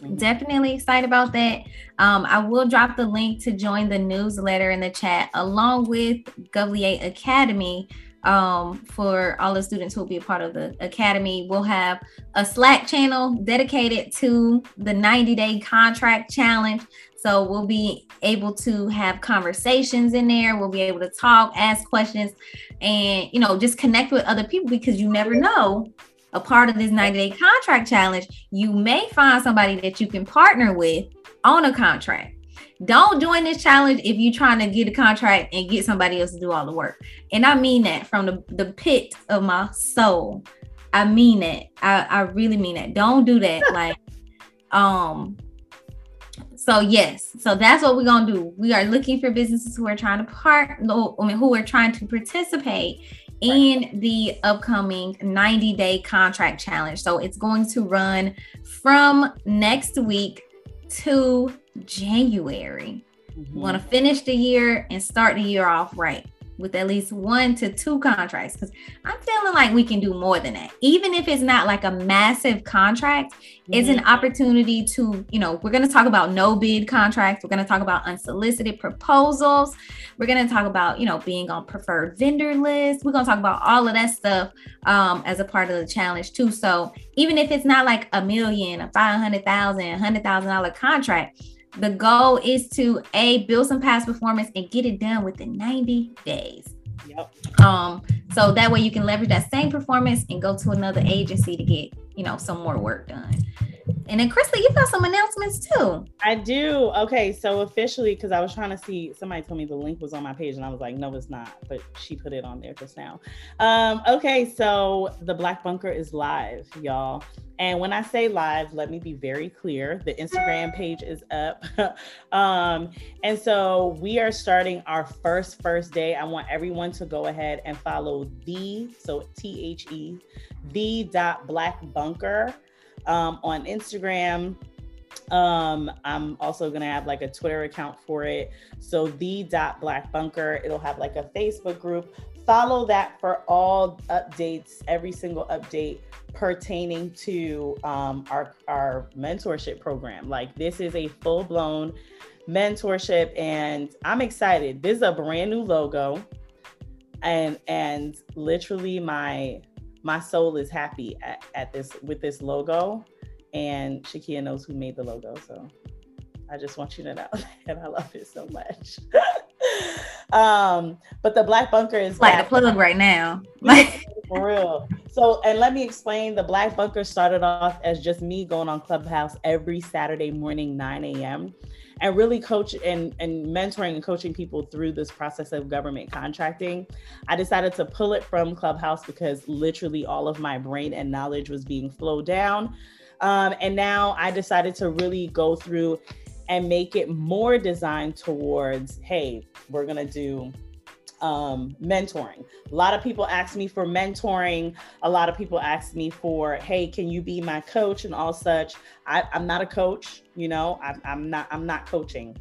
mm-hmm. definitely excited about that. Um, i will drop the link to join the newsletter in the chat along with govlier academy. Um, for all the students who will be a part of the academy we'll have a slack channel dedicated to the 90 day contract challenge so we'll be able to have conversations in there. We'll be able to talk, ask questions, and you know, just connect with other people because you never know. A part of this 90 day contract challenge, you may find somebody that you can partner with on a contract. Don't join this challenge if you're trying to get a contract and get somebody else to do all the work. And I mean that from the, the pit of my soul. I mean it. I, I really mean it. Don't do that. [laughs] like, um, so yes, so that's what we're gonna do. We are looking for businesses who are trying to part, I mean, who are trying to participate in the upcoming 90 day contract challenge. So it's going to run from next week to January. Mm-hmm. We want to finish the year and start the year off right with at least one to two contracts because I'm feeling like we can do more than that. Even if it's not like a massive contract, mm-hmm. it's an mm-hmm. opportunity to, you know, we're going to talk about no bid contracts. We're going to talk about unsolicited proposals. We're going to talk about, you know, being on preferred vendor list. We're going to talk about all of that stuff um, as a part of the challenge too. So even if it's not like a million, a 500,000, $100,000 contract, the goal is to a build some past performance and get it done within 90 days. Yep. Um, so that way you can leverage that same performance and go to another agency to get, you know, some more work done. And then Chrisley, you've got some announcements too. I do. Okay, so officially, because I was trying to see, somebody told me the link was on my page, and I was like, no, it's not. But she put it on there just now. Um, okay, so the Black Bunker is live, y'all. And when I say live, let me be very clear. The Instagram page is up. [laughs] um, and so we are starting our first first day. I want everyone to go ahead and follow the so T H E the dot black bunker um, on Instagram. Um, I'm also gonna have like a Twitter account for it. So the dot black bunker. It'll have like a Facebook group. Follow that for all updates, every single update pertaining to um, our our mentorship program. Like this is a full blown mentorship, and I'm excited. This is a brand new logo, and and literally my my soul is happy at, at this with this logo And Shakia knows who made the logo. So I just want you to know [laughs] that I love it so much. [laughs] um, but the Black Bunker is like the plug right now. Like [laughs] for real. So, and let me explain the Black Bunker started off as just me going on Clubhouse every Saturday morning, 9 a.m and really coach and, and mentoring and coaching people through this process of government contracting. I decided to pull it from Clubhouse because literally all of my brain and knowledge was being flowed down. Um, and now I decided to really go through and make it more designed towards hey, we're going to do um, mentoring. A lot of people ask me for mentoring. A lot of people ask me for, hey, can you be my coach and all such. I, am not a coach, you know. I, I'm not. I'm not coaching,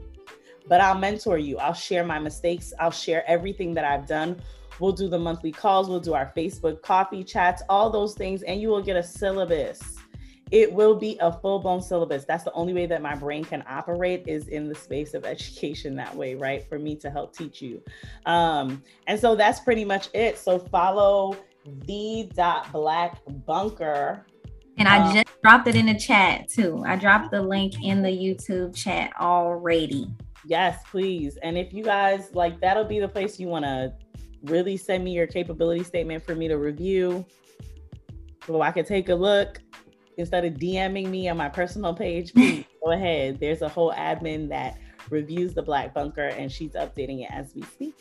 but I'll mentor you. I'll share my mistakes. I'll share everything that I've done. We'll do the monthly calls. We'll do our Facebook coffee chats, all those things, and you will get a syllabus it will be a full blown syllabus. That's the only way that my brain can operate is in the space of education that way, right? For me to help teach you. Um, and so that's pretty much it. So follow the dot black bunker. And I um, just dropped it in the chat too. I dropped the link in the YouTube chat already. Yes, please. And if you guys like, that'll be the place you want to really send me your capability statement for me to review so I can take a look instead of DMing me on my personal page, please [laughs] go ahead. There's a whole admin that reviews the Black Bunker and she's updating it as we speak.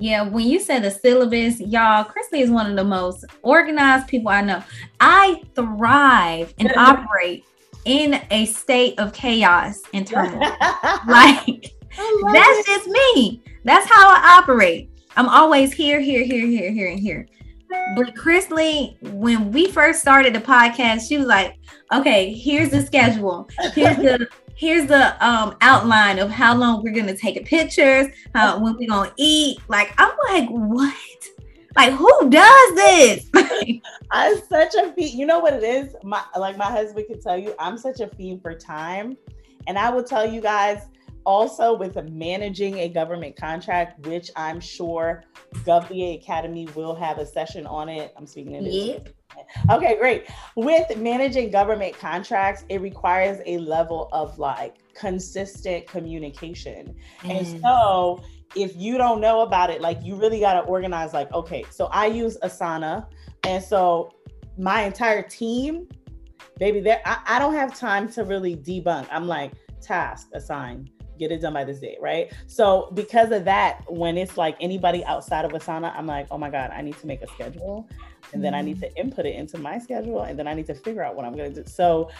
Yeah, when you said the syllabus, y'all, Chrisley is one of the most organized people I know. I thrive and [laughs] operate in a state of chaos and [laughs] turmoil. like that's it. just me. That's how I operate. I'm always here, here, here, here, here, and here. But Chrisley, when we first started the podcast, she was like, "Okay, here's the schedule. Here's the [laughs] here's the um outline of how long we're gonna take pictures, how when we're gonna eat." Like, I'm like, what? Like, who does this? [laughs] I'm such a fiend. You know what it is? My like my husband can tell you, I'm such a fiend for time, and I will tell you guys also with managing a government contract, which I'm sure GovBA Academy will have a session on it. I'm speaking in yeah. Okay, great. With managing government contracts, it requires a level of like consistent communication. Mm. And so if you don't know about it, like you really got to organize like, okay, so I use Asana. And so my entire team, baby, there I, I don't have time to really debunk. I'm like, task assigned get it done by this date, right? So because of that, when it's like anybody outside of Asana, I'm like, oh my God, I need to make a schedule. And then I need mm-hmm. to input it into my schedule. And then I need to figure out what I'm gonna do. So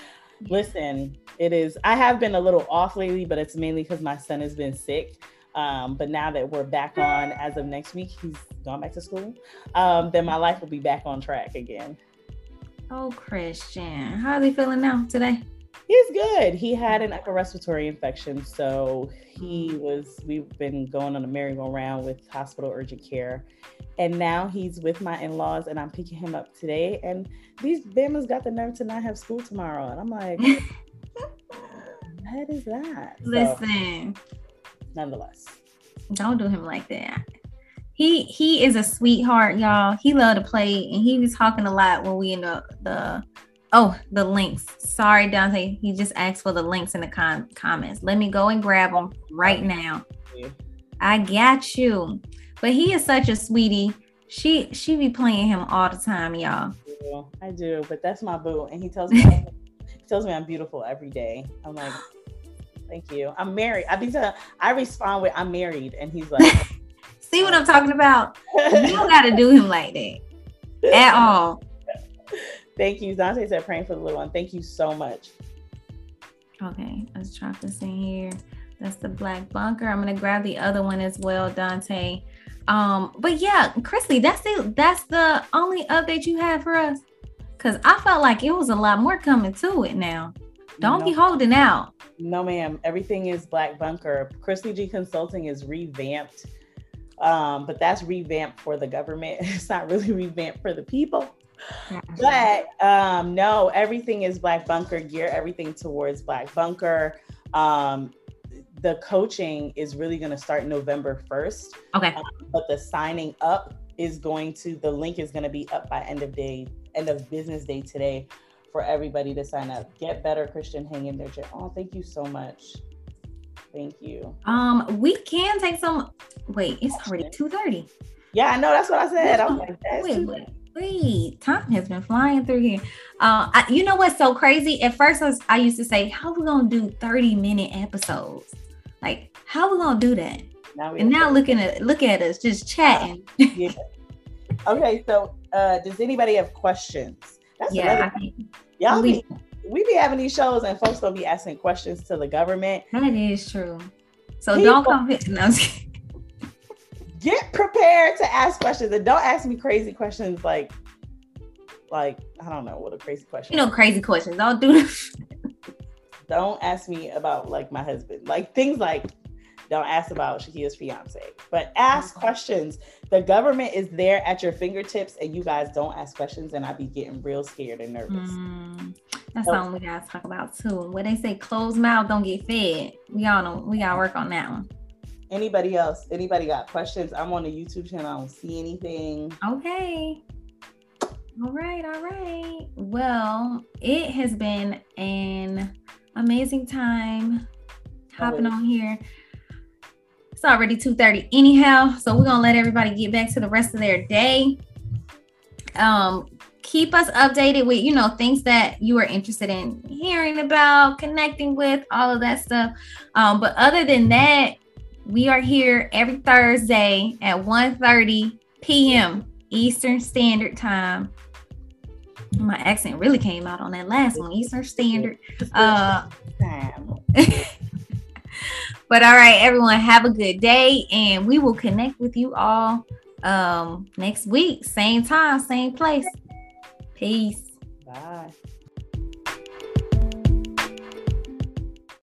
listen, it is I have been a little off lately, but it's mainly because my son has been sick. Um, but now that we're back on as of next week, he's gone back to school, um, then my life will be back on track again. Oh, Christian, how are he feeling now today? He's good. He had an mm-hmm. upper respiratory infection, so he mm-hmm. was. We've been going on a merry-go-round with hospital urgent care, and now he's with my in-laws, and I'm picking him up today. And these Bama's got the nerve to not have school tomorrow, and I'm like, [laughs] what is that? Listen, so, nonetheless, don't do him like that. He he is a sweetheart, y'all. He loved to play, and he was talking a lot when we in the the Oh, the links. Sorry, Dante. He just asked for the links in the con- comments. Let me go and grab them right now. I got you. But he is such a sweetie. She she be playing him all the time, y'all. I do, but that's my boo, and he tells me [laughs] he tells me I'm beautiful every day. I'm like, thank you. I'm married. I be telling, I respond with I'm married, and he's like, [laughs] see what I'm talking about? you don't got to do him like that [laughs] at all. Thank you. Dante said praying for the little one. Thank you so much. Okay, let's drop this in here. That's the black bunker. I'm gonna grab the other one as well, Dante. Um, but yeah, Chrisley, that's the that's the only update you have for us. Cause I felt like it was a lot more coming to it now. Don't no. be holding out. No, ma'am. Everything is black bunker. Chrisley G Consulting is revamped. Um, but that's revamped for the government. [laughs] It's not really revamped for the people. But um, no, everything is Black Bunker gear, everything towards Black Bunker. Um, the coaching is really going to start November 1st. Okay. Um, but the signing up is going to the link is going to be up by end of day, end of business day today for everybody to sign up. Get better, Christian. Hang in there. Oh, thank you so much. Thank you. Um, we can take some. Wait, it's already two thirty. Yeah, I know. That's what I said. I was like, that's wait, wait, Time has been flying through here. Uh, I, you know what's so crazy? At first, I, was, I used to say, "How we gonna do thirty minute episodes? Like, how we gonna do that?" Now and now looking at look at us just chatting. yeah. [laughs] Okay, so uh, does anybody have questions? That's yeah, I y'all be, we be having these shows and folks don't be asking questions to the government. That is true. So People, don't come. [laughs] No, get prepared to ask questions and don't ask me crazy questions like like I don't know what a crazy question. You know, crazy questions. Don't do don't ask me about like my husband. Like things like don't ask about Shakia's fiance, but ask mm-hmm. questions. The government is there at your fingertips, and you guys don't ask questions, and I be getting real scared and nervous. Mm, that's so, something we gotta talk about too. When they say closed mouth don't get fed, we all know we gotta work on that one. Anybody else? Anybody got questions? I'm on the YouTube channel. I don't see anything. Okay. All right, all right. Well, it has been an amazing time hopping on here. It's already 2:30 anyhow, so we're gonna let everybody get back to the rest of their day. Um, keep us updated with you know things that you are interested in hearing about, connecting with, all of that stuff. Um, but other than that, we are here every Thursday at 1:30 p.m. Eastern Standard Time. My accent really came out on that last one, Eastern Standard. Uh, [laughs] But all right, everyone, have a good day, and we will connect with you all um next week, same time, same place. Peace. Bye.